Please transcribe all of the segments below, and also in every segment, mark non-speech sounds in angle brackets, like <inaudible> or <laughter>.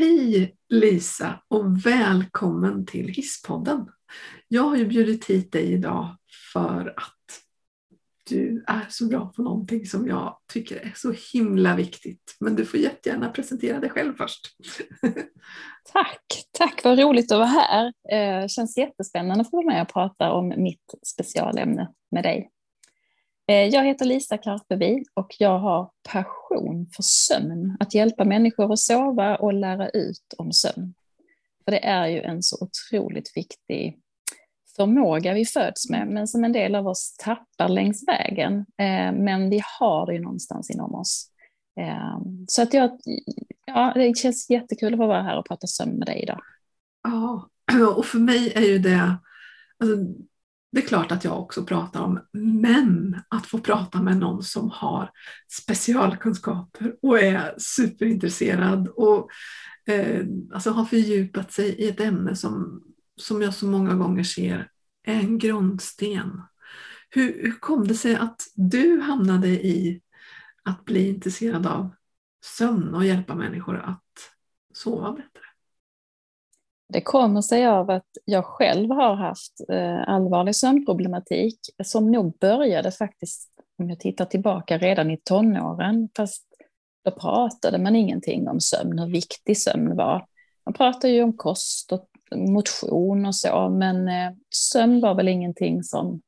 Hej Lisa och välkommen till Hisspodden. Jag har ju bjudit hit dig idag för att du är så bra på någonting som jag tycker är så himla viktigt. Men du får jättegärna presentera dig själv först. <laughs> Tack, tack vad roligt att vara här. Det känns jättespännande att få vara med och prata om mitt specialämne med dig. Eh, jag heter Lisa Karpeby och jag har passion för sömn. Att hjälpa människor att sova och lära ut om sömn. För det är ju en så otroligt viktig förmåga vi föds med, men som en del av oss tappar längs vägen. Eh, men vi har det ju någonstans inom oss. Eh, så att jag, ja, det känns jättekul att få vara här och prata sömn med dig idag. Ja, <clears throat> och för mig är ju det, alltså, det är klart att jag också pratar om, men att få prata med någon som har specialkunskaper och är superintresserad och eh, alltså har fördjupat sig i ett ämne som, som jag så många gånger ser är en grundsten. Hur, hur kom det sig att du hamnade i att bli intresserad av sömn och hjälpa människor att sova bättre? Det kommer sig av att jag själv har haft eh, allvarlig sömnproblematik som nog började faktiskt, om jag tittar tillbaka, redan i tonåren. Fast då pratade man ingenting om sömn, hur viktig sömn var. Man pratade ju om kost och motion och så, men eh, sömn var väl ingenting som,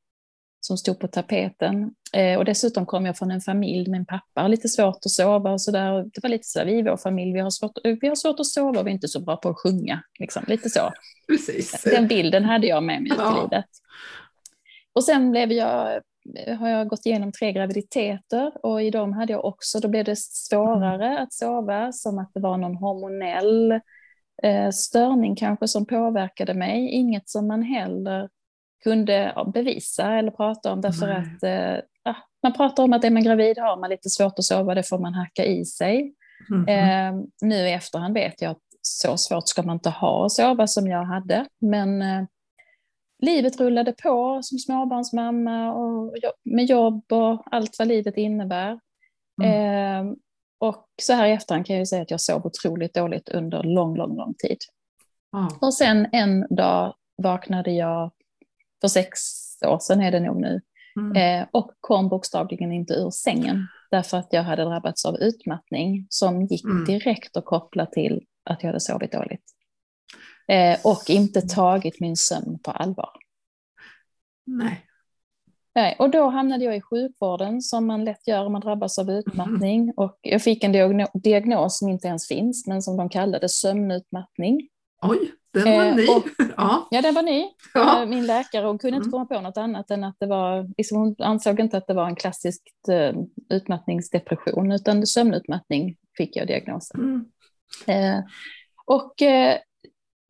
som stod på tapeten. Eh, och dessutom kom jag från en familj, min pappa har lite svårt att sova och så där. Det var lite så, vi i vår familj, vi har, svårt, vi har svårt att sova och vi är inte så bra på att sjunga. Liksom, lite så. Precis. Den bilden hade jag med mig ut i livet. Och sen blev jag, har jag gått igenom tre graviditeter och i dem hade jag också, då blev det svårare mm. att sova, som att det var någon hormonell eh, störning kanske som påverkade mig. Inget som man heller kunde bevisa eller prata om därför Nej. att eh, man pratar om att är man gravid har man lite svårt att sova, det får man hacka i sig. Mm eh, nu i efterhand vet jag att så svårt ska man inte ha att sova som jag hade. Men eh, livet rullade på som småbarnsmamma och med jobb och allt vad livet innebär. Mm. Eh, och så här i efterhand kan jag säga att jag sov otroligt dåligt under lång, lång, lång tid. Mm. Och sen en dag vaknade jag, för sex år sedan är det nog nu, Mm. Eh, och kom bokstavligen inte ur sängen därför att jag hade drabbats av utmattning som gick mm. direkt att koppla till att jag hade sovit dåligt. Eh, och inte tagit min sömn på allvar. Nej. Nej, och då hamnade jag i sjukvården som man lätt gör om man drabbas av utmattning. Mm. <laughs> Och jag fick en diagnos som inte ens finns, men som de kallade sömnutmattning. Oj. Den var eh, ny. Och, <laughs> ja. ja, den var ny. Ja. Eh, min läkare hon kunde inte mm. komma på något annat än att det var, liksom, hon ansåg inte att det var en klassisk uh, utmattningsdepression utan sömnutmattning fick jag diagnosen. Mm. Eh, och eh,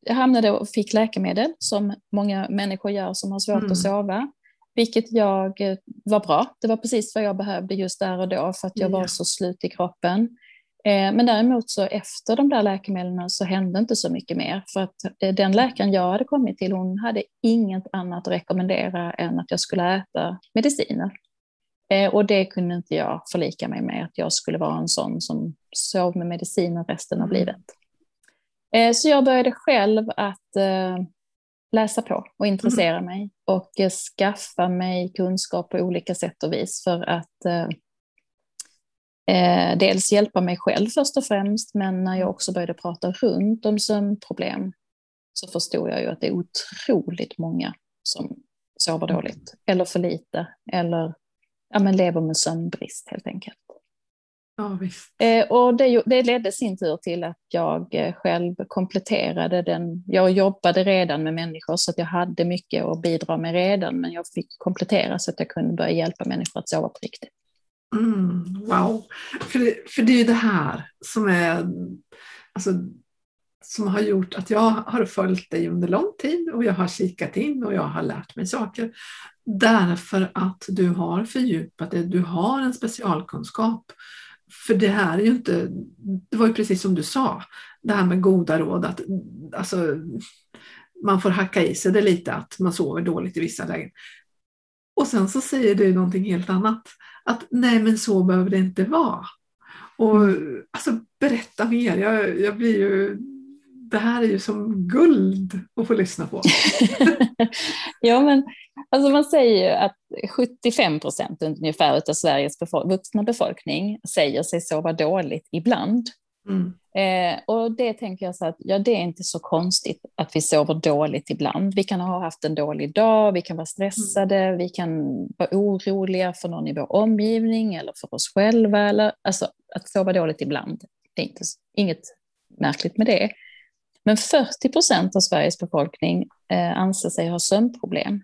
jag hamnade och fick läkemedel som många människor gör som har svårt mm. att sova. Vilket jag eh, var bra. Det var precis vad jag behövde just där och då för att jag ja. var så slut i kroppen. Eh, men däremot så efter de där läkemedlen så hände inte så mycket mer. För att eh, den läkaren jag hade kommit till, hon hade inget annat att rekommendera än att jag skulle äta mediciner. Eh, och det kunde inte jag förlika mig med, att jag skulle vara en sån som sov med mediciner resten av mm. livet. Så jag började själv att läsa på och intressera mm. mig och skaffa mig kunskap på olika sätt och vis för att eh, dels hjälpa mig själv först och främst, men när jag också började prata runt om sömnproblem så förstod jag ju att det är otroligt många som sover mm. dåligt, eller för lite, eller ja, men lever med sömnbrist helt enkelt. Ja, eh, och det, det ledde sin tur till att jag eh, själv kompletterade den. Jag jobbade redan med människor så att jag hade mycket att bidra med redan, men jag fick komplettera så att jag kunde börja hjälpa människor att sova på riktigt. Mm, wow, för det, för det är ju det här som är alltså, som har gjort att jag har följt dig under lång tid och jag har kikat in och jag har lärt mig saker. Därför att du har fördjupat dig, du har en specialkunskap. För det här är ju inte, det var ju precis som du sa, det här med goda råd, att alltså, man får hacka i sig det lite att man sover dåligt i vissa lägen. Och sen så säger du någonting helt annat att nej men så behöver det inte vara. Och mm. alltså, berätta mer, jag, jag blir ju det här är ju som guld att få lyssna på. <laughs> ja, men alltså man säger ju att 75 procent ungefär av Sveriges befol vuxna befolkning säger sig sova dåligt ibland. Mm. Eh, och det tänker jag så att ja, det är inte så konstigt att vi sover dåligt ibland. Vi kan ha haft en dålig dag, vi kan vara stressade, mm. vi kan vara oroliga för någon i vår omgivning eller för oss själva. Eller, alltså att sova dåligt ibland, det är inte, inget märkligt med det. Men 40 procent av Sveriges befolkning eh, anser sig ha sömnproblem.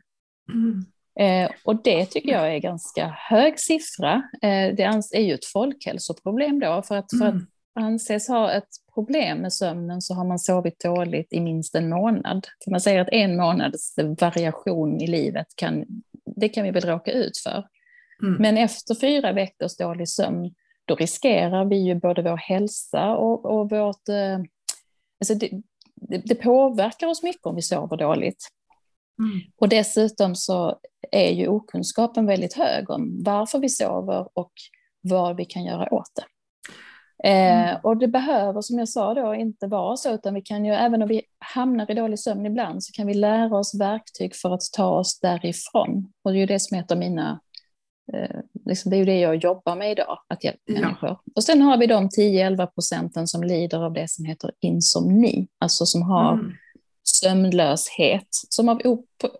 Mm. Eh, och det tycker jag är ganska hög siffra. Eh, det är ju ett folkhälsoproblem då, för att, för att mm anses ha ett problem med sömnen så har man sovit dåligt i minst en månad. För man säger att en månads variation i livet kan, det kan vi väl råka ut för. Mm. Men efter fyra veckors dålig sömn, då riskerar vi ju både vår hälsa och, och vårt... Eh, alltså det, det, det, påverkar oss mycket om vi sover dåligt. Mm. Och dessutom så är ju okunskapen väldigt hög om varför vi sover och vad vi kan göra åt det. Mm. Eh, och det behöver, som jag sa då, inte vara så, utan vi kan ju, även om vi hamnar i dålig sömn ibland, så kan vi lära oss verktyg för att ta oss därifrån. Och det är ju det som är ett av mina, eh, liksom det är ju det jag jobbar med idag, att hjälpa ja. människor. Och sen har vi de 10-11 procenten som lider av det som heter insomni, alltså som har mm. sömnlöshet, som av,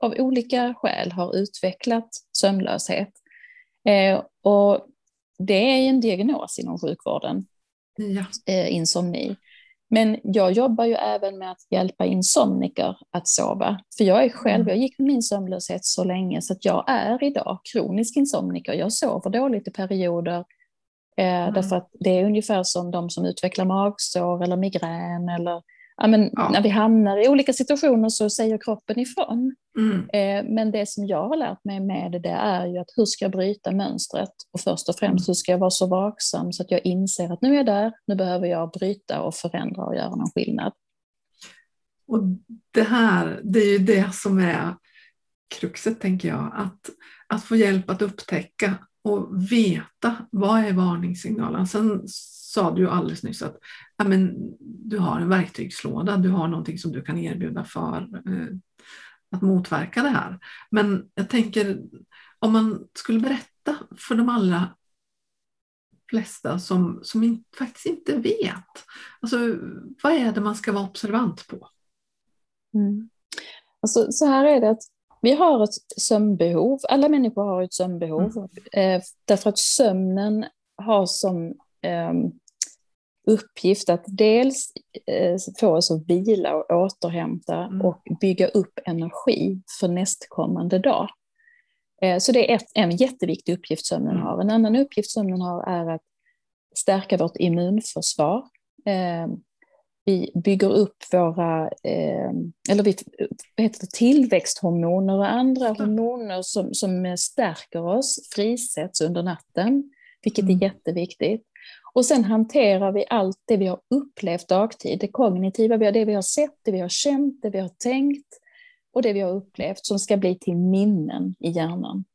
av olika skäl har utvecklat sömnlöshet. Eh, och det är en diagnos inom sjukvården ja. eh, insomni. Men jag jobbar ju även med att hjälpa insomniker att sova. För jag är själv, mm. jag gick med min sömnlöshet så länge så att jag är idag kronisk insomniker. Jag sover dåligt i perioder. Eh, mm. Därför att det är ungefär som de som utvecklar magsår eller migrän eller ja, men ja. när vi hamnar i olika situationer så säger kroppen ifrån. Mm. Eh, men det som jag har lärt mig med det, är ju att hur ska jag bryta mönstret? Och först och främst mm. hur ska jag vara så vaksam så att jag inser att nu är jag där, nu behöver jag bryta och förändra och göra någon skillnad. Och det här, det är ju det som är kruxet tänker jag, att, att få hjälp att upptäcka och veta vad är varningssignalen. Sen sa du ju alldeles nyss att ja, men, du har en verktygslåda, du har någonting som du kan erbjuda för eh, att motverka det här. Men jag tänker om man skulle berätta för de allra flesta som, som in, faktiskt inte vet. Alltså, vad är det man ska vara observant på? Mm. Alltså, så här är det att vi har ett sömnbehov. Alla människor har ett sömnbehov. Mm. Eh, därför att sömnen har som eh, uppgift att dels eh, få oss att vila och återhämta mm. och bygga upp energi för nästkommande dag. Eh, så det är ett, en jätteviktig uppgift sömnen mm. har. En annan uppgift sömnen har är att stärka vårt immunförsvar. Eh, vi bygger upp våra eller vi, heter det, tillväxthormoner och andra mm. hormoner som, som stärker oss frisätts under natten, vilket mm. är jätteviktigt. Och sen hanterar vi allt det vi har upplevt dagtid, det kognitiva, det vi har sett, det vi har känt, det vi har tänkt och det vi har upplevt som ska bli till minnen i hjärnan.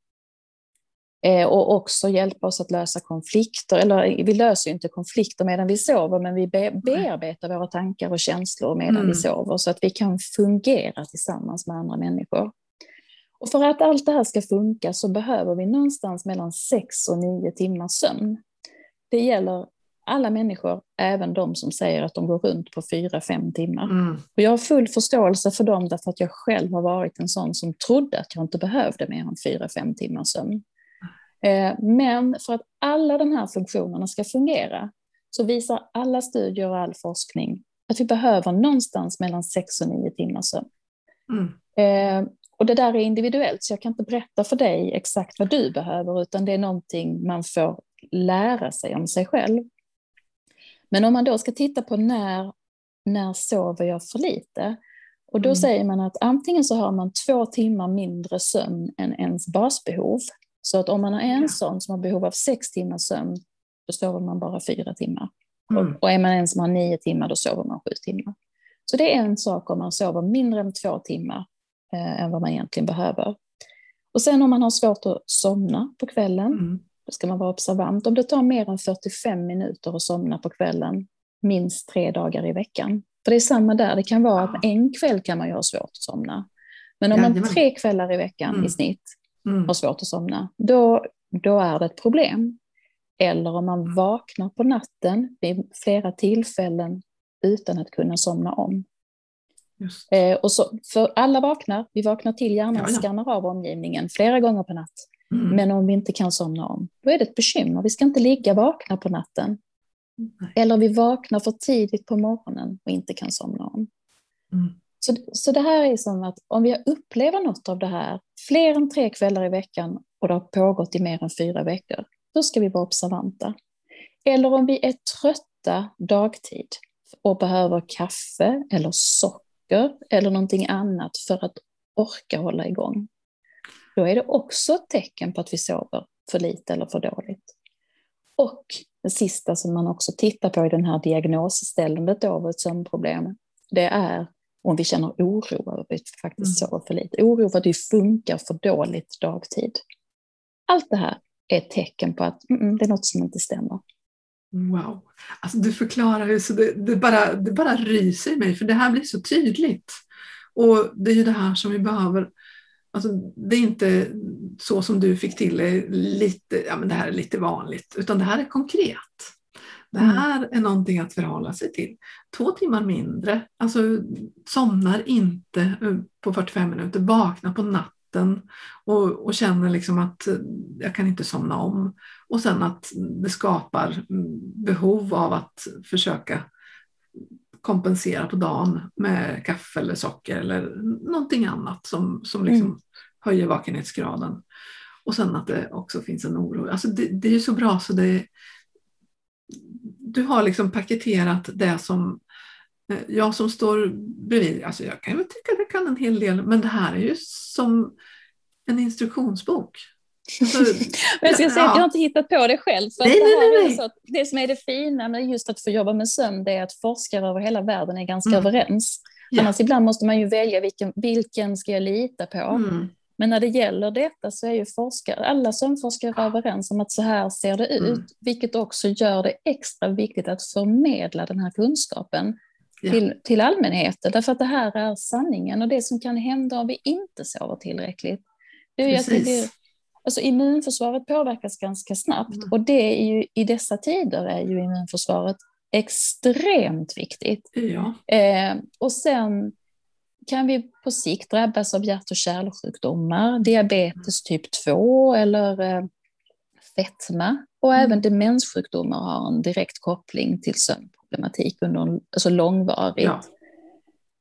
Eh, och också hjälpa oss att lösa konflikter, eller vi löser ju inte konflikter medan vi sover, men vi be bearbetar våra tankar och känslor medan mm. vi sover så att vi kan fungera tillsammans med andra människor. Och för att allt det här ska funka så behöver vi någonstans mellan sex och nio timmars sömn. Det gäller alla människor, även de som säger att de går runt på fyra, fem timmar. Mm. Och jag har full förståelse för dem därför att jag själv har varit en sån som trodde att jag inte behövde mer än fyra, fem timmars sömn. Eh, men för att alla de här funktionerna ska fungera så visar alla studier och all forskning att vi behöver någonstans mellan sex och nio timmars sömn. Mm. Eh, och det där är individuellt, så jag kan inte berätta för dig exakt vad du behöver, utan det är någonting man får lära sig om sig själv. Men om man då ska titta på när, när sover jag för lite? Och då mm. säger man att antingen så har man två timmar mindre sömn än ens basbehov. Så att om man är en ja. sån som har behov av sex timmars sömn, då sover man bara fyra timmar. Mm. Och, och är man en som har nio timmar, då sover man sju timmar. Så det är en sak om man sover mindre än två timmar eh, än vad man egentligen behöver. Och sen om man har svårt att somna på kvällen, mm. Då ska man vara observant. Om det tar mer än 45 minuter att somna på kvällen, minst tre dagar i veckan, För det är samma där, det kan vara att en kväll kan man ju ha svårt att somna. Men om man tre kvällar i veckan mm. i snitt mm. har svårt att somna, då, då är det ett problem. Eller om man mm. vaknar på natten vid flera tillfällen utan att kunna somna om. Eh, och så, för alla vaknar, vi vaknar till, hjärnan ja, ja. skannar av omgivningen flera gånger på natt. Mm. Men om vi inte kan somna om, då är det ett bekymmer. Vi ska inte ligga vakna på natten. Nej. Eller vi vaknar för tidigt på morgonen och inte kan somna om. Mm. Så, så det här är som att om vi upplever något av det här fler än tre kvällar i veckan och det har pågått i mer än fyra veckor, då ska vi vara observanta. Eller om vi är trötta dagtid och behöver kaffe eller socker eller någonting annat för att orka hålla igång. Då är det också ett tecken på att vi sover för lite eller för dåligt. Och det sista som man också tittar på i den här diagnosställandet av ett sömnproblem, det är om vi känner oro över att vi faktiskt mm. sover för lite. Oro för att vi funkar för dåligt dagtid. Allt det här är ett tecken på att mm, det är något som inte stämmer. Wow, alltså du förklarar ju så det, det, bara, det bara ryser i mig för det här blir så tydligt. Och det är ju det här som vi behöver Alltså, det är inte så som du fick till det, lite, ja, men det här är lite vanligt, utan det här är konkret. Det mm. här mm. är någonting att förhålla sig till. Två timmar mindre, alltså somnar inte på 45 minuter, vaknar på natten och, och känner liksom att jag kan inte somna om. Och sen att det skapar behov av att försöka kompensera på dagen med kaffe eller socker eller någonting annat som, som liksom mm. höjer vakenhetsgraden. Och sen att det också finns en oro. Alltså det, det är ju så bra så det du har liksom paketerat det som eh, jag som står bredvid, alltså jag kan väl tycka att jag kan en hel del, men det här är ju som en instruktionsbok. Jag ska säga att jag har inte hittat på det själv. För nej, det, nej, nej. Så det som är det fina med just att få jobba med sömn, det är att forskare över hela världen är ganska mm. överens. Ja. Annars ibland måste man ju välja vilken, vilken ska jag lita på. Mm. Men när det gäller detta så är ju forskare, alla sömnforskare överens om att så här ser det ut, mm. vilket också gör det extra viktigt att förmedla den här kunskapen ja. till, till allmänheten. Därför att det här är sanningen och det som kan hända om vi inte sover tillräckligt. Det är att det alltså immunförsvaret påverkas ganska snabbt mm. och det är ju i dessa tider är ju immunförsvaret extremt viktigt. Ja. Eh, och sen kan vi på sikt drabbas av hjärt och kärlsjukdomar, diabetes typ 2 eller eh, fetma och mm. även demenssjukdomar har en direkt koppling till sömnproblematik under, alltså långvarigt. Ja.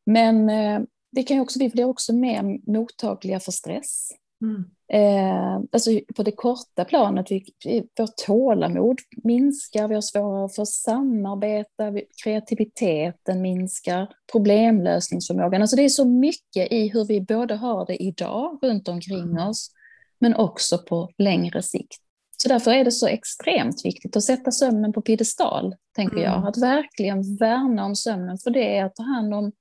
Men eh, det kan ju också, vi blir också mer mottagliga för stress. Mm. Eh, alltså på det korta planet, vi, vårt tålamod minskar, vi har svårare för att samarbeta, kreativiteten minskar, problemlösningsförmågan. Alltså det är så mycket i hur vi både har det idag runt omkring mm. oss, men också på längre sikt. Så därför är det så extremt viktigt att sätta sömnen på piedestal, tänker mm. jag. Att verkligen värna om sömnen, för det är att ta hand om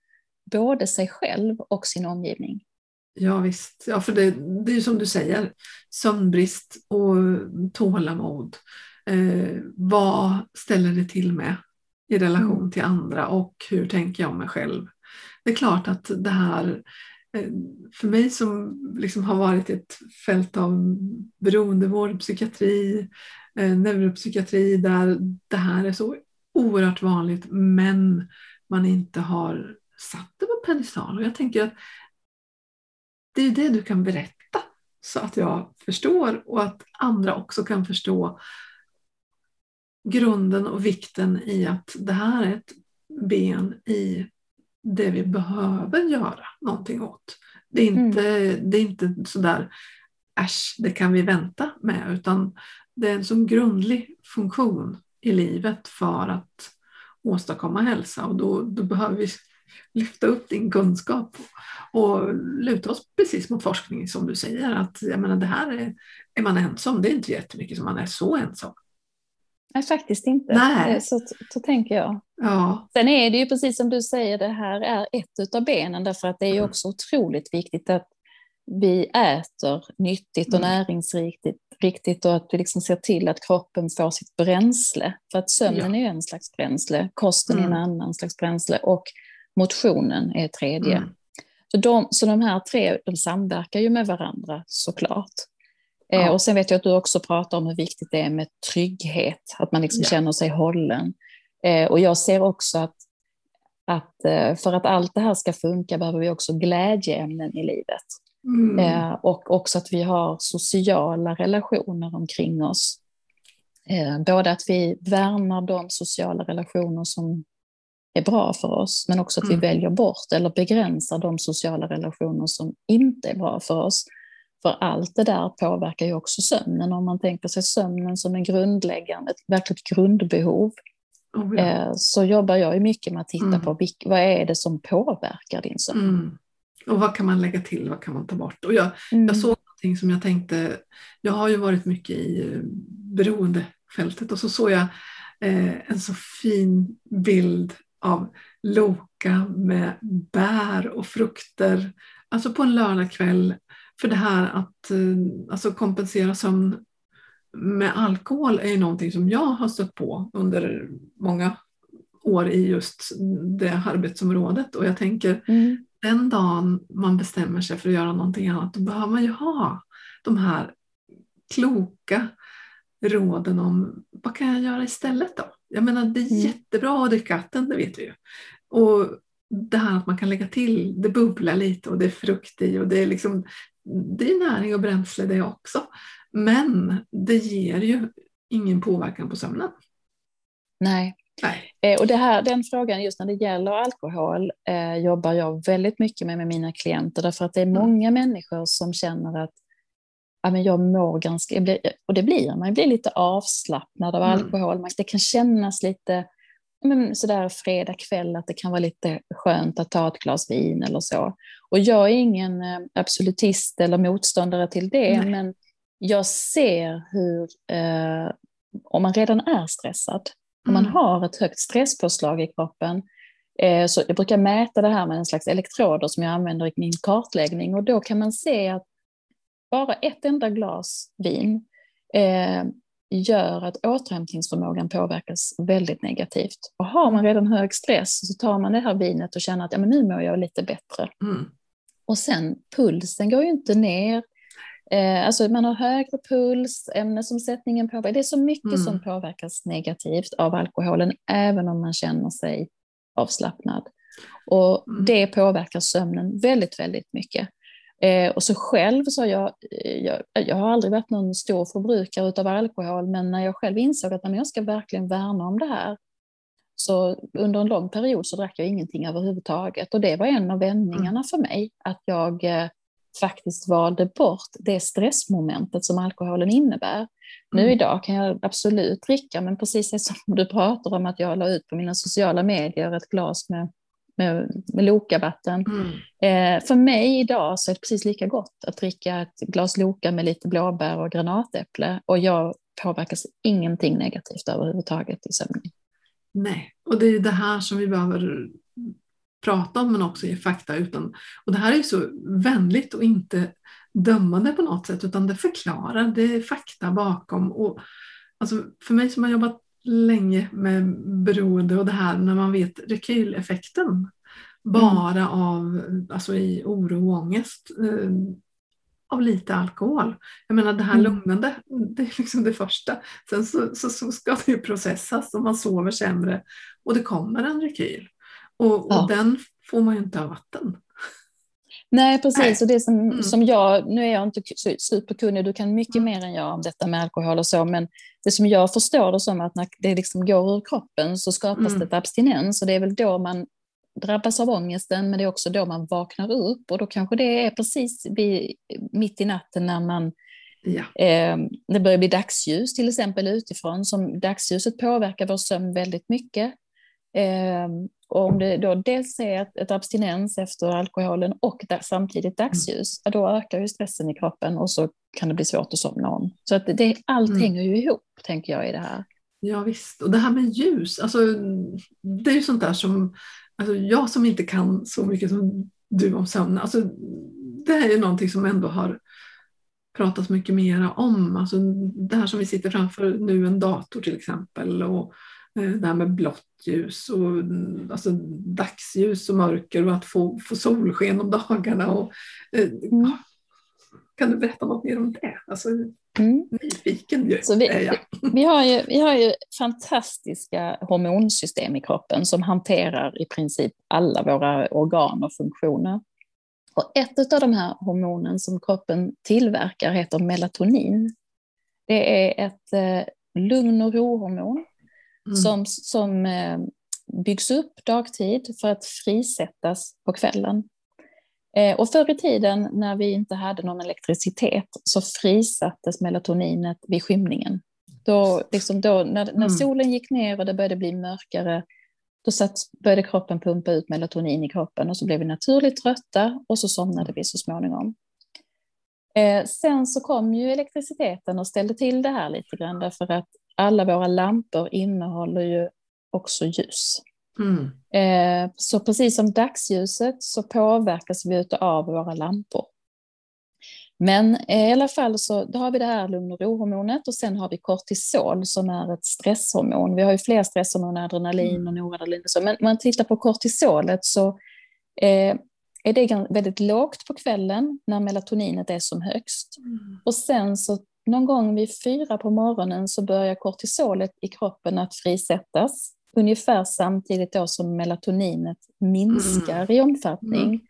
både sig själv och sin omgivning. Ja visst, ja, för det, det är som du säger, sömnbrist och tålamod. Eh, vad ställer det till med i relation mm. till andra och hur tänker jag om mig själv? Det är klart att det här, eh, för mig som liksom har varit i ett fält av beroendevård, psykiatri, eh, neuropsykiatri där det här är så oerhört vanligt men man inte har satt det på pedestal. Och jag tänker att det är det du kan berätta så att jag förstår och att andra också kan förstå grunden och vikten i att det här är ett ben i det vi behöver göra någonting åt. Det är inte, mm. det är inte sådär äsch, det kan vi vänta med, utan det är en så grundlig funktion i livet för att åstadkomma hälsa och då, då behöver vi lyfta upp din kunskap och luta oss precis mot forskning som du säger. Att jag menar, det här är, är man ensam, det är inte jättemycket som man är så ensam. Nej, faktiskt inte. Nej. Så, så tänker jag. Ja. Sen är det ju precis som du säger, det här är ett av benen därför att det är ju mm. också otroligt viktigt att vi äter nyttigt och mm. näringsriktigt och att vi liksom ser till att kroppen får sitt bränsle. För att sömnen ja. är en slags bränsle, kosten mm. är en mm. annan slags bränsle och motionen är tredje. Mm. Så, de, så de här tre de samverkar ju med varandra såklart. Eh, ja. Och sen vet jag att du också pratar om hur viktigt det är med trygghet, att man liksom ja. känner sig hållen. Eh, och jag ser också att, att eh, för att allt det här ska funka behöver vi också glädjeämnen i livet. Mm. Och också att vi har sociala relationer omkring oss. Både att vi värnar de sociala relationer som är bra för oss, men också att vi mm. väljer bort eller begränsar de sociala relationer som inte är bra för oss. För allt det där påverkar ju också sömnen, om man tänker sig sömnen som en grundläggande, ett verkligt grundbehov. Oh ja. Eh, så jobbar jag ju mycket med att titta mm. på vad är det som påverkar din sömn. Mm. Och vad kan man lägga till, vad kan man ta bort? Och jag, mm. jag såg någonting som jag tänkte, jag har ju varit mycket i beroendefältet och så såg jag eh, en så fin bild av Loka med bär och frukter, alltså på en lördagkväll. För det här att eh, alltså kompensera sömn med alkohol är ju någonting som jag har stött på under många år i just det arbetsområdet och jag tänker mm. den dagen man bestämmer sig för att göra någonting annat då behöver man ju ha de här kloka råden om vad kan jag göra istället då? Jag menar det är mm. jättebra att dricka vatten, det vet vi ju. Och det här att man kan lägga till, det bubblar lite och det är frukt i och det är liksom det är näring och bränsle det också. Men det ger ju ingen påverkan på sömnen. Nej. Nej. Eh, och det här, den frågan just när det gäller alkohol eh, jobbar jag väldigt mycket med med mina klienter därför att det är mm. många mm. människor som känner att ja, men jag mår ganska, jag blir, och det blir man, blir lite avslappnad av mm. alkohol. Det kan kännas lite men sådär fredag kväll att det kan vara lite skönt att ta ett glas vin eller så. Och jag är ingen eh, absolutist eller motståndare till det, Nej. men jag ser hur, eh, om man redan är stressad, om man mm. har ett högt stresspåslag i kroppen, eh, så jag brukar mäta det här med en slags elektroder som jag använder i min kartläggning och då kan man se att bara ett enda glas vin eh, gör att återhämtningsförmågan påverkas väldigt negativt. Och har man redan hög stress så tar man det här vinet och känner att ja, men nu mår jag lite bättre. Mm. Och sen pulsen går ju inte ner. Eh, alltså man har högre puls, ämnesomsättningen påverkas. Det är så mycket mm. som påverkas negativt av alkoholen, även om man känner sig avslappnad. Och mm. det påverkar sömnen väldigt, väldigt mycket. Eh, och så själv så jag, eh, jag, jag, har aldrig varit någon stor förbrukare av alkohol, men när jag själv insåg att jag ska verkligen värna om det här, så under en lång period så drack jag ingenting överhuvudtaget. Och det var en av vändningarna mm. för mig, att jag eh, faktiskt valde bort det stressmomentet som alkoholen innebär. Mm. Nu idag kan jag absolut dricka, men precis som du pratar om att jag la ut på mina sociala medier ett glas med med, med Loka-vatten. Mm. Eh, för mig idag så är det precis lika gott att dricka ett glas Loka med lite blåbär och granatäpple och jag påverkas ingenting negativt överhuvudtaget i sömnen. Nej, och det är det här som vi behöver prata om men också ge fakta utan. Och det här är så vänligt och inte dömande på något sätt utan det förklarar, det är fakta bakom. Och, alltså, för mig som har jobbat länge med beroende och det här när man vet rekyleffekten bara mm. av, alltså i oro och ångest eh, av lite alkohol. Jag menar det här mm. lugnande, det är liksom det första. Sen så, så, så, ska det ju processas och man sover sämre och det kommer en rekyl. Och, ja. och den får man ju inte av vatten. Nej, precis. Och det som, mm. som jag, nu är jag inte superkunnig, du kan mycket mm. mer än jag om detta med alkohol och så, men det som jag förstår det som att när det liksom går ur kroppen så skapas mm. det ett abstinens och det är väl då man drabbas av ångesten, men det är också då man vaknar upp och då kanske det är precis vid, mitt i natten när man Ja. Eh, det börjar bli dagsljus till exempel utifrån, som dagsljuset påverkar vår sömn väldigt mycket. Eh, och om det då dels är ett, ett abstinens efter alkoholen och där, samtidigt dagsljus, mm. då ökar ju stressen i kroppen och så kan det bli svårt att somna om. Så att det, allt mm. hänger ju ihop, tänker jag, i det här. Ja visst, och det här med ljus, alltså, det är ju sånt där som, alltså, jag som inte kan så mycket som du om sömn, alltså, det här är ju någonting som ändå har pratats mycket mera om. Alltså, det här som vi sitter framför nu, en dator till exempel, och det här med blått ljus och alltså, dagsljus och mörker och att få, få solsken om dagarna. Och, eh, mm. Kan du berätta något mer om det? Alltså, mm. Nyfiken ju, Så vi, är jag. Vi har, ju, vi har ju fantastiska hormonsystem i kroppen som hanterar i princip alla våra organ och funktioner. Och ett av de här hormonen som kroppen tillverkar heter melatonin. Det är ett eh, lugn och rohormon mm. som, som eh, byggs upp dagtid för att frisättas på kvällen. Eh, och förr i tiden när vi inte hade någon elektricitet så frisattes melatoninet vid skymningen. Då, liksom då, när, när mm. solen gick ner och det började bli mörkare, då satt, började kroppen pumpa ut melatonin i kroppen och så blev vi naturligt trötta och så somnade vi så småningom. Eh, sen så kom ju elektriciteten och ställde till det här lite grann därför att alla våra lampor innehåller ju också ljus. Mm. Eh, så precis som dagsljuset så påverkas vi av våra lampor. Men eh, i alla fall så då har vi det här lugn och ro-hormonet och sen har vi kortisol som är ett stresshormon. Vi har ju fler stresshormon, adrenalin mm. och noradrenalin. Men om man tittar på kortisolet så eh, är det väldigt lågt på kvällen när melatoninet är som högst. Mm. Och sen så någon gång vid fyra på morgonen så börjar kortisolet i kroppen att frisättas. Ungefär samtidigt då som melatoninet minskar mm. i omfattning. Mm.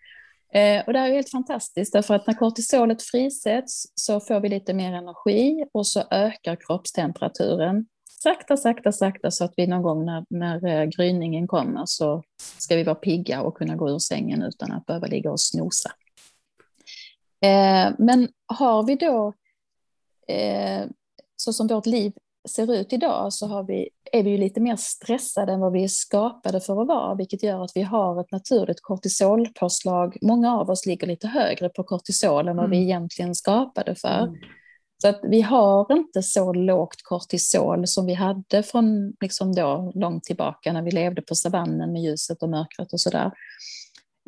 Eh, och det här är helt fantastiskt, därför att när kortisolet frisätts så får vi lite mer energi och så ökar kroppstemperaturen. Sakta, sakta, sakta så att vi någon gång när, när eh, gryningen kommer så ska vi vara pigga och kunna gå ur sängen utan att behöva ligga och snosa. Eh, men har vi då så som vårt liv ser ut idag så har vi, är vi ju lite mer stressade än vad vi är skapade för att vara, vilket gör att vi har ett naturligt kortisolpåslag. Många av oss ligger lite högre på kortisol än vad vi mm. egentligen skapade för. Mm. Så att vi har inte så lågt kortisol som vi hade från liksom då, långt tillbaka när vi levde på savannen med ljuset och mörkret och sådär.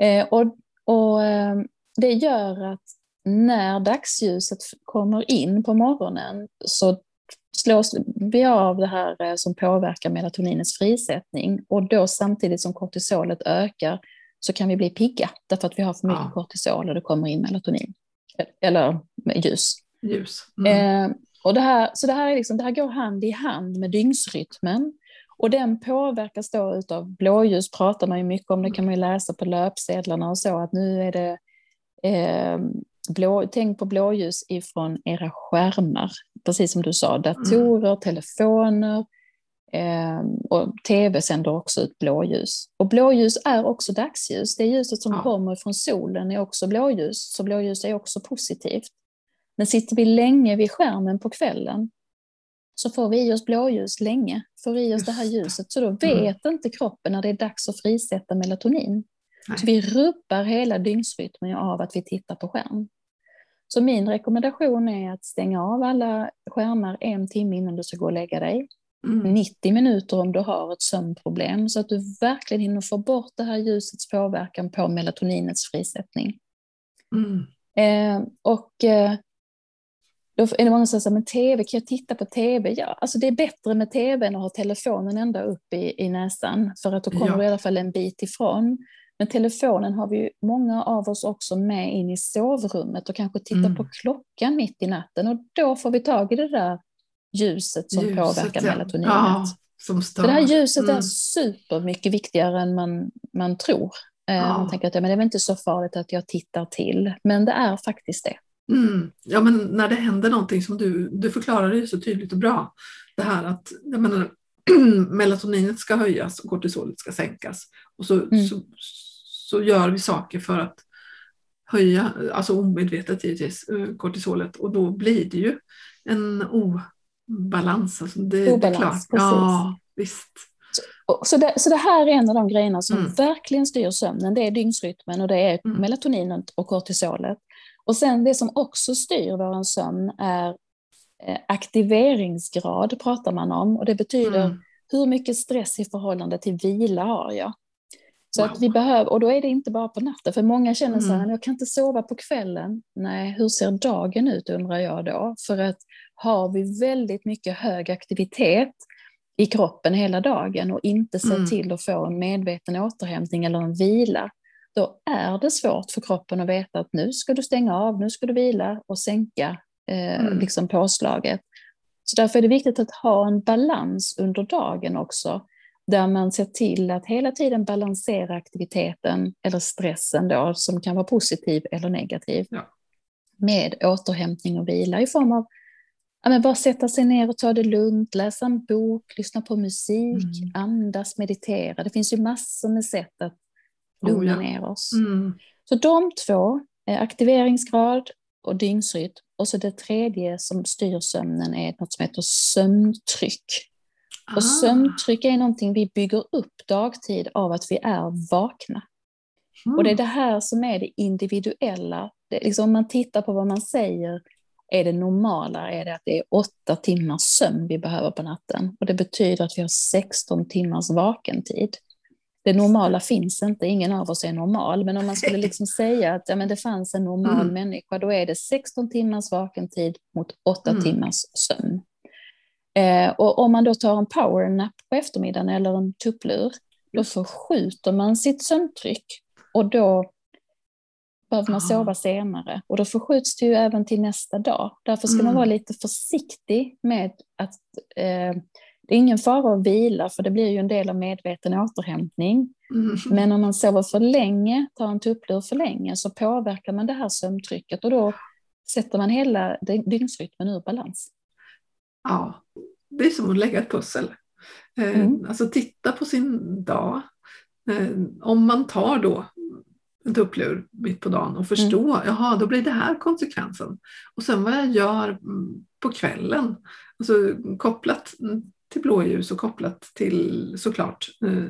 Eh, och, och eh, det gör att när dagsljuset kommer in på morgonen så slås vi av det här eh, som påverkar melatoninets frisättning och då samtidigt som kortisolet ökar så kan vi bli pigga därför att vi har för mycket ja. kortisol och det kommer in melatonin eller ljus. ljus. Mm. Eh, och det här, så det här, är liksom, det här går hand i hand med dygnsrytmen och den påverkas då av blåljus, pratar man ju mycket om, det kan man ju läsa på löpsedlarna och så, att nu är det eh, blå, tänk på blåljus ifrån era skärmar, precis som du sa, datorer, mm. telefoner eh, och tv sänder också ut blåljus. Och blåljus är också dagsljus, det ljuset som ja. kommer från solen är också blåljus, så blåljus är också positivt. Men sitter vi länge vid skärmen på kvällen så får vi i oss blåljus länge, får i oss det här ljuset, så då mm. vet mm. inte kroppen när det är dags att frisätta melatonin. Så vi rubbar hela dygnsrytmen av att vi tittar på skärm. Så min rekommendation är att stänga av alla skärmar en timme innan du ska gå och lägga dig. Mm. 90 minuter om du har ett sömnproblem så att du verkligen hinner få bort det här ljusets påverkan på melatoninets frisättning. Mm. Eh, och eh, då är det många som säger, men tv, kan jag titta på tv? Ja, alltså det är bättre med tv än att ha telefonen ända upp i, i näsan, för att då kommer ja. du i alla fall en bit ifrån. Men telefonen har vi ju många av oss också med in i sovrummet och kanske tittar mm. på klockan mitt i natten och då får vi tag i det där ljuset som ljuset, påverkar ja. melatoninet. Ja, som Så det här ljuset mm. är supermycket viktigare än man, man tror. Eh, ja. Man tänker att ja, men det är väl inte så farligt att jag tittar till, men det är faktiskt det. Mm. Ja, men när det händer någonting som du, du förklarar det så tydligt och bra. Det här att jag menar, <clears throat> melatoninet ska höjas och kortisolet ska sänkas. Och så, mm. så, så, gör vi saker för att höja, alltså omedvetet givetvis, eh, kortisolet och då blir det ju en obalans. Alltså det, obalans, det. Precis. Ja, visst. Så, så, det, så det här är en av de grejerna som mm. verkligen styr sömnen. Det är dygnsrytmen och det är mm. melatoninet och kortisolet. Och sen det som också styr vår sömn är Eh, aktiveringsgrad pratar man om och det betyder mm. hur mycket stress i förhållande till vila har jag. Så wow. att vi behöver, och då är det inte bara på natten, för många känner så här, mm. jag kan inte sova på kvällen. Nej, hur ser dagen ut undrar jag då? För att har vi väldigt mycket hög aktivitet i kroppen hela dagen och inte ser Mm. till att få en medveten återhämtning eller en vila, då är det svårt för kroppen att veta att nu ska du stänga av, nu ska du vila och sänka eh, Mm. liksom påslaget. Så därför är det viktigt att ha en balans under dagen också, där man ser till att hela tiden balansera aktiviteten eller stressen då, som kan vara positiv eller negativ, Ja. med återhämtning och vila i form av ja, men bara sätta sig ner och ta det lugnt, läsa en bok, lyssna på musik, Mm. andas, meditera. Det finns ju massor med sätt att lugna Oh, ja. ner oss. Mm. Så de två, eh, aktiveringsgrad och dygnsrytm, och så det tredje som styr sömnen är något som heter sömntryck. Ah. Och sömntryck är någonting vi bygger upp dagtid av att vi är vakna. Mm. Och det är det här som är det individuella. Det liksom, om man tittar på vad man säger, är det normala är det att det är åtta timmars sömn vi behöver på natten. Och det betyder att vi har 16 timmars vakentid. Det normala finns inte, ingen av oss är normal. Men om man skulle <laughs> liksom säga att ja, men det fanns en normal Mm. människa, då är det 16 timmars vakentid mot 8 Mm. timmars sömn. Eh, och om man då tar en powernap på eftermiddagen eller en tupplur, då Just. förskjuter man sitt sömntryck och då behöver man Ah. sova senare. Och då förskjuts det ju även till nästa dag. Därför ska man Mm. vara lite försiktig med att eh, det är ingen fara att vila, för det blir ju en del av medveten återhämtning. Mm. Men om man sover för länge, tar en tupplur för länge, så påverkar man det här sömntrycket och då sätter man hela dy- dygnsrytmen ur balans. Ja, det är som att lägga ett pussel. Eh, Mm. Alltså titta på sin dag. Eh, om man tar då en tupplur mitt på dagen och förstå, Mm. jaha, då blir det här konsekvensen. Och sen vad jag gör mm, på kvällen, alltså kopplat mm, till blåljus och kopplat till såklart eh,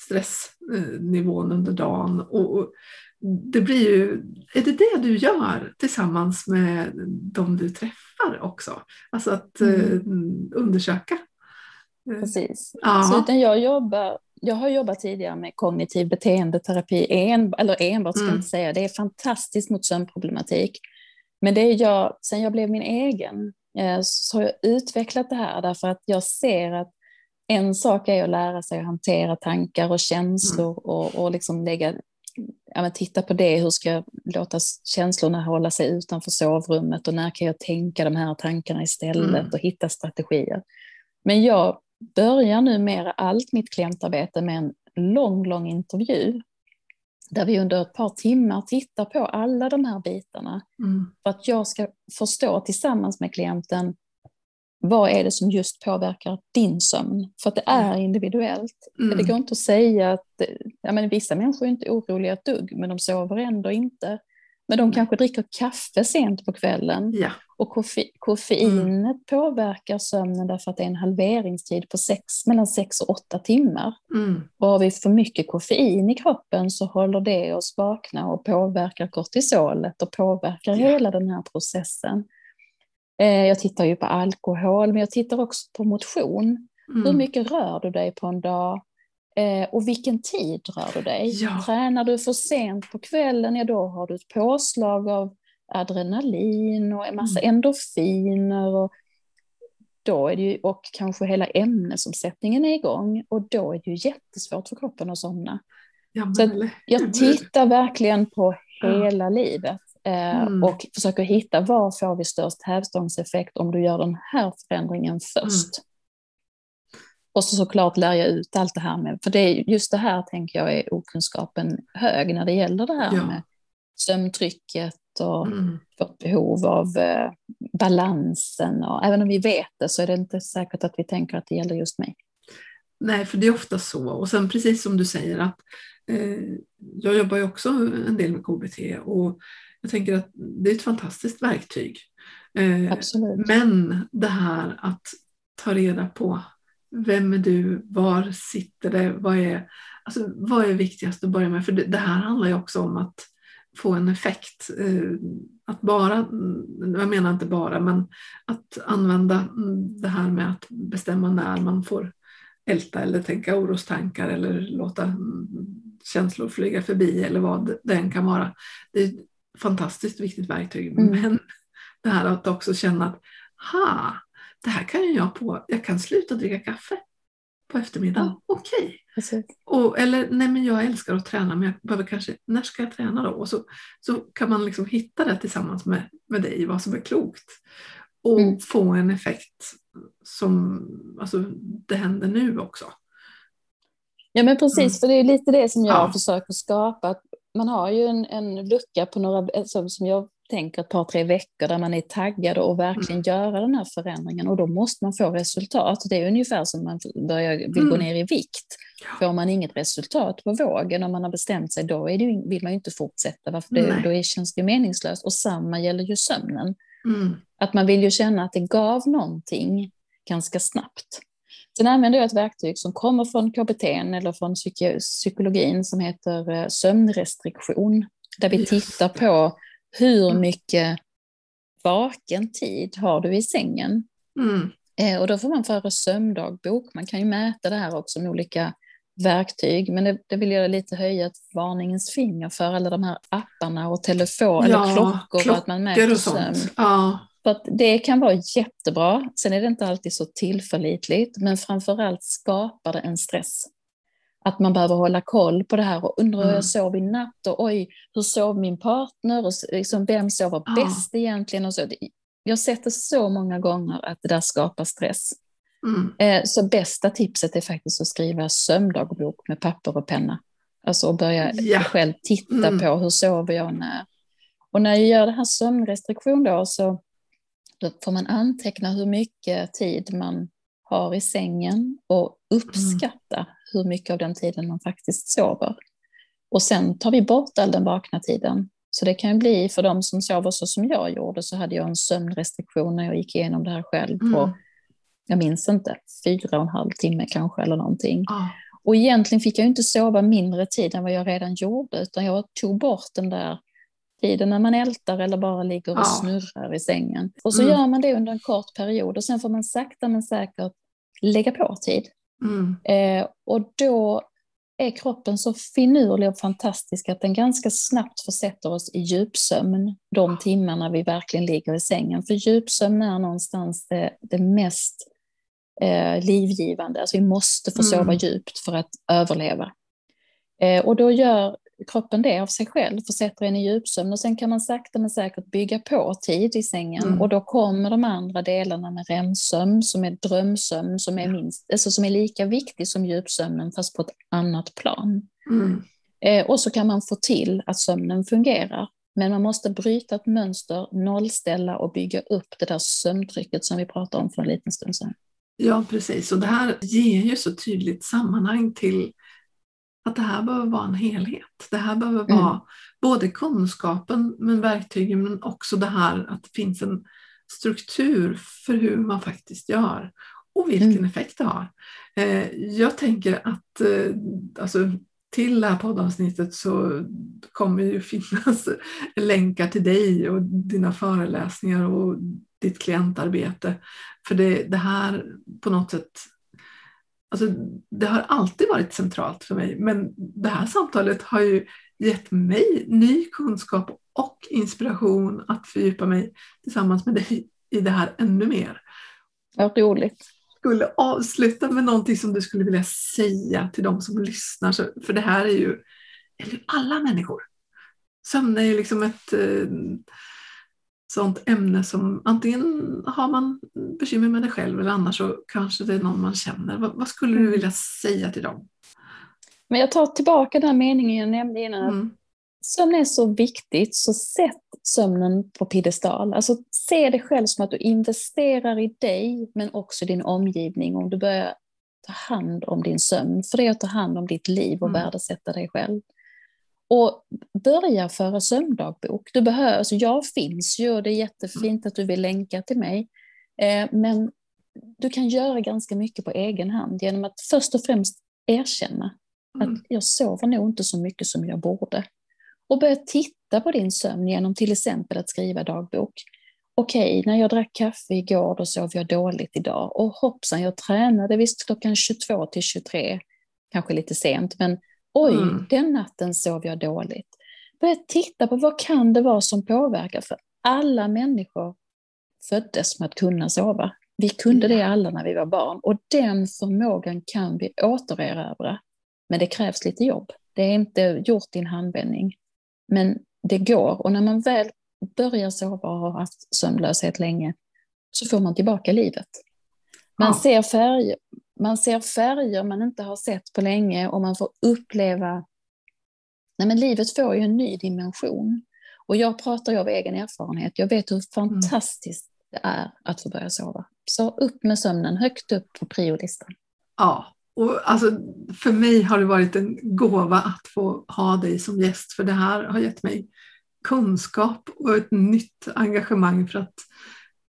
stressnivån under dagen. Och, och det blir ju, är det det du gör tillsammans med de du träffar också? Alltså att Mm. eh, undersöka? Precis. Ja. Så när jag, jobbar, jag har jobbat tidigare med kognitiv beteendeterapi, en, eller enbart ska jag Mm. inte säga, det är fantastiskt mot sömnproblematik. Men det är jag, sen jag blev min egen, eh, så har jag utvecklat det här därför att jag ser att en sak är att lära sig att hantera tankar och känslor Mm. och, och liksom lägga, ja, titta på det, hur ska jag låta känslorna hålla sig utanför sovrummet och när kan jag tänka de här tankarna istället Mm. och hitta strategier. Men jag börjar numera allt mitt klientarbete med en lång, lång intervju där vi under ett par timmar tittar på alla de här bitarna Mm. för att jag ska förstå tillsammans med klienten vad är det som just påverkar din sömn? För att det är individuellt. Mm. Det går inte att säga att ja, men vissa människor är inte oroliga ett dugg, men de sover ändå inte. Men de kanske dricker kaffe sent på kvällen Ja. och koffe, koffeinet påverkar sömnen därför att det är en halveringstid på sex, mellan 6 och 8 timmar. Mm. Och har vi för mycket koffein i kroppen så håller det oss vakna och påverkar kortisolet och påverkar Ja. hela den här processen. Eh, Jag tittar ju på alkohol, men jag tittar också på motion. Hur Mm. mycket rör du dig på en dag? Eh, och vilken tid rör du dig? Ja. Tränar du för sent på kvällen, ja då har du ett påslag av adrenalin och en massa Mm. endorfiner. Och, då är det ju, och kanske hela ämnesomsättningen är igång och då är det ju jättesvårt för kroppen att somna. Ja, men Så hur? Jag tittar verkligen på Ja. hela livet eh, Mm. och försöker hitta var får vi störst hävstångseffekt om du gör den här förändringen först. Och så såklart lär jag ut allt det här med, för det är just det här tänker jag är okunskapen hög när det gäller det här Ja. med sömntrycket och Mm. vårt behov av eh, balansen. Och även om vi vet det så är det inte säkert att vi tänker att det gäller just mig. Nej, för det är ofta så. Och sen precis som du säger att eh, jag jobbar ju också en del med KBT och jag tänker att det är ett fantastiskt verktyg. Eh, Absolut. men det här att ta reda på vem är du, var sitter det, vad är, alltså, vad är viktigast att börja med? För det, det här handlar ju också om att få en effekt. Eh, att bara, jag menar inte bara, men att använda det här med att bestämma när man får älta eller tänka orostankar eller låta känslor flyga förbi eller vad det än kan vara. Det är fantastiskt viktigt verktyg. Mm. Men <laughs> det här att också känna att ha, det här kan ju jag på, jag kan sluta dricka kaffe. på eftermiddagen. Ja. Okej. Okay. eller nej men jag älskar att träna men jag behöver kanske, när ska jag träna då? Och så, så kan man liksom hitta det tillsammans med, med dig, vad som är klokt. Och mm. få en effekt som, alltså det händer nu också. Ja men precis, mm. för det är lite det som jag ja. försöker skapa. Man har ju en, en lucka på några, alltså, som jag tänker ett par, tre veckor där man är taggad och verkligen mm. göra den här förändringen och då måste man få resultat. Det är ungefär som man börjar, vill mm. gå ner i vikt. Får man inget resultat på vågen om man har bestämt sig, då är det, vill man ju inte fortsätta, varför det, då är, känns det meningslöst. Och samma gäller ju sömnen. Mm. Att man vill ju känna att det gav någonting ganska snabbt. Sen använder jag ett verktyg som kommer från KBT eller från psykologin som heter eh, sömnrestriktion. Där vi tittar på hur mycket vaken tid har du i sängen? Mm. Eh, och då får man föra sömndagbok. Man kan ju mäta det här också med olika verktyg, men det, det vill jag lite höja ett varningens finger för alla de här apparna och telefon ja, eller klockor, klockor att man mäter sömn. Ja. För att det kan vara jättebra, sen är det inte alltid så tillförlitligt, men framförallt skapar det en stress att man behöver hålla koll på det här och undrar hur jag mm. sov i natt och oj, hur sov min partner och liksom, vem sover ja. bäst egentligen och så. Jag har sett det så många gånger att det där skapar stress. Mm. Eh, så bästa tipset är faktiskt att skriva sömndagbok med papper och penna. Alltså att börja ja. själv titta mm. på hur sover jag när. Och när jag gör det här sömnrestriktion då så då får man anteckna hur mycket tid man har i sängen och uppskatta mm. hur mycket av den tiden man faktiskt sover. Och sen tar vi bort all den vakna tiden. Så det kan bli för de som sover så som jag gjorde så hade jag en sömnrestriktion när jag gick igenom det här själv på, mm. jag minns inte, fyra och en halv timme kanske eller någonting. Ah. Och egentligen fick jag inte sova mindre tid än vad jag redan gjorde utan jag tog bort den där tiden när man ältar eller bara ligger och ja. snurrar i sängen. Och så mm. gör man det under en kort period och sen får man sakta men säkert lägga på tid. Mm. Eh, och då är kroppen så finurlig och fantastisk att den ganska snabbt försätter oss i djupsömn de timmarna vi verkligen ligger i sängen. För djupsömn är någonstans det, det mest eh, livgivande. Alltså vi måste få sova mm. djupt för att överleva. Eh, och då gör kroppen det av sig själv, försätter en i djupsömn och sen kan man sakta men säkert bygga på tid i sängen mm. och då kommer de andra delarna med REM-sömn som är drömsömn som är, minst, alltså som är lika viktig som djupsömnen fast på ett annat plan. Mm. Eh, och så kan man få till att sömnen fungerar. Men man måste bryta ett mönster, nollställa och bygga upp det där sömntrycket som vi pratade om för en liten stund sedan. Ja, precis. Och det här ger ju så tydligt sammanhang till att det här behöver vara en helhet. Det här behöver mm. vara både kunskapen men verktygen men också det här att det finns en struktur för hur man faktiskt gör och vilken mm. effekt det har. Eh, jag tänker att eh, alltså, till det här poddavsnittet så kommer ju <laughs> finnas länkar till dig och dina föreläsningar och ditt klientarbete. För det, det här på något sätt Alltså, det har alltid varit centralt för mig, men det här samtalet har ju gett mig ny kunskap och inspiration att fördjupa mig tillsammans med dig i det här ännu mer. Vad roligt. Skulle avsluta med någonting som du skulle vilja säga till de som lyssnar, för det här är ju eller alla människor. Sömn är ju liksom ett eh, sånt ämne som antingen har man bekymmer med det själv eller annars så kanske det är någon man känner. Vad, vad skulle du mm. vilja säga till dem? Men jag tar tillbaka den meningen jag nämnde innan. Mm. Sömn är så viktigt, så sätt sömnen på piedestal. Alltså se det själv som att du investerar i dig, men också din omgivning. Om du börjar ta hand om din sömn, för det är att ta hand om ditt liv och mm. värdesätta dig själv. Och börja föra sömndagbok. Du behöver, alltså jag finns ju och det är jättefint att du vill länka till mig. Eh, men du kan göra ganska mycket på egen hand genom att först och främst erkänna mm. att jag sover nog inte så mycket som jag borde. Och börja titta på din sömn genom till exempel att skriva dagbok. Okej, när jag drack kaffe igår då sov jag dåligt idag. Och hoppsan, jag tränade visst klockan 22 till 23, kanske lite sent, men Oj, mm. den natten sov jag dåligt. Börja titta på vad kan det vara som påverkar, för alla människor föddes med att kunna sova. Vi kunde det alla när vi var barn och den förmågan kan vi återerövra. Men det krävs lite jobb. Det är inte gjort i en handvändning. Men det går och när man väl börjar sova och har haft sömnlöshet länge så får man tillbaka livet. Man, ja. ser färger, man ser färger man inte har sett på länge och man får uppleva... Nej, men livet får ju en ny dimension. Och jag pratar ju av egen erfarenhet. Jag vet hur mm. fantastiskt mm. det är att få börja sova. Så upp med sömnen, högt upp på priolistan. Ja, och alltså, för mig har det varit en gåva att få ha dig som gäst, för det här har gett mig kunskap och ett nytt engagemang för att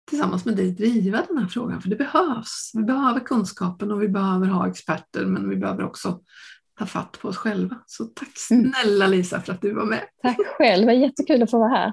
tillsammans med dig driva den här frågan, för det behövs. Vi behöver kunskapen och vi behöver ha experter, men vi behöver också ta fatt på oss själva. Så tack mm. snälla Lisa för att du var med. Tack själv, det var jättekul att få vara här.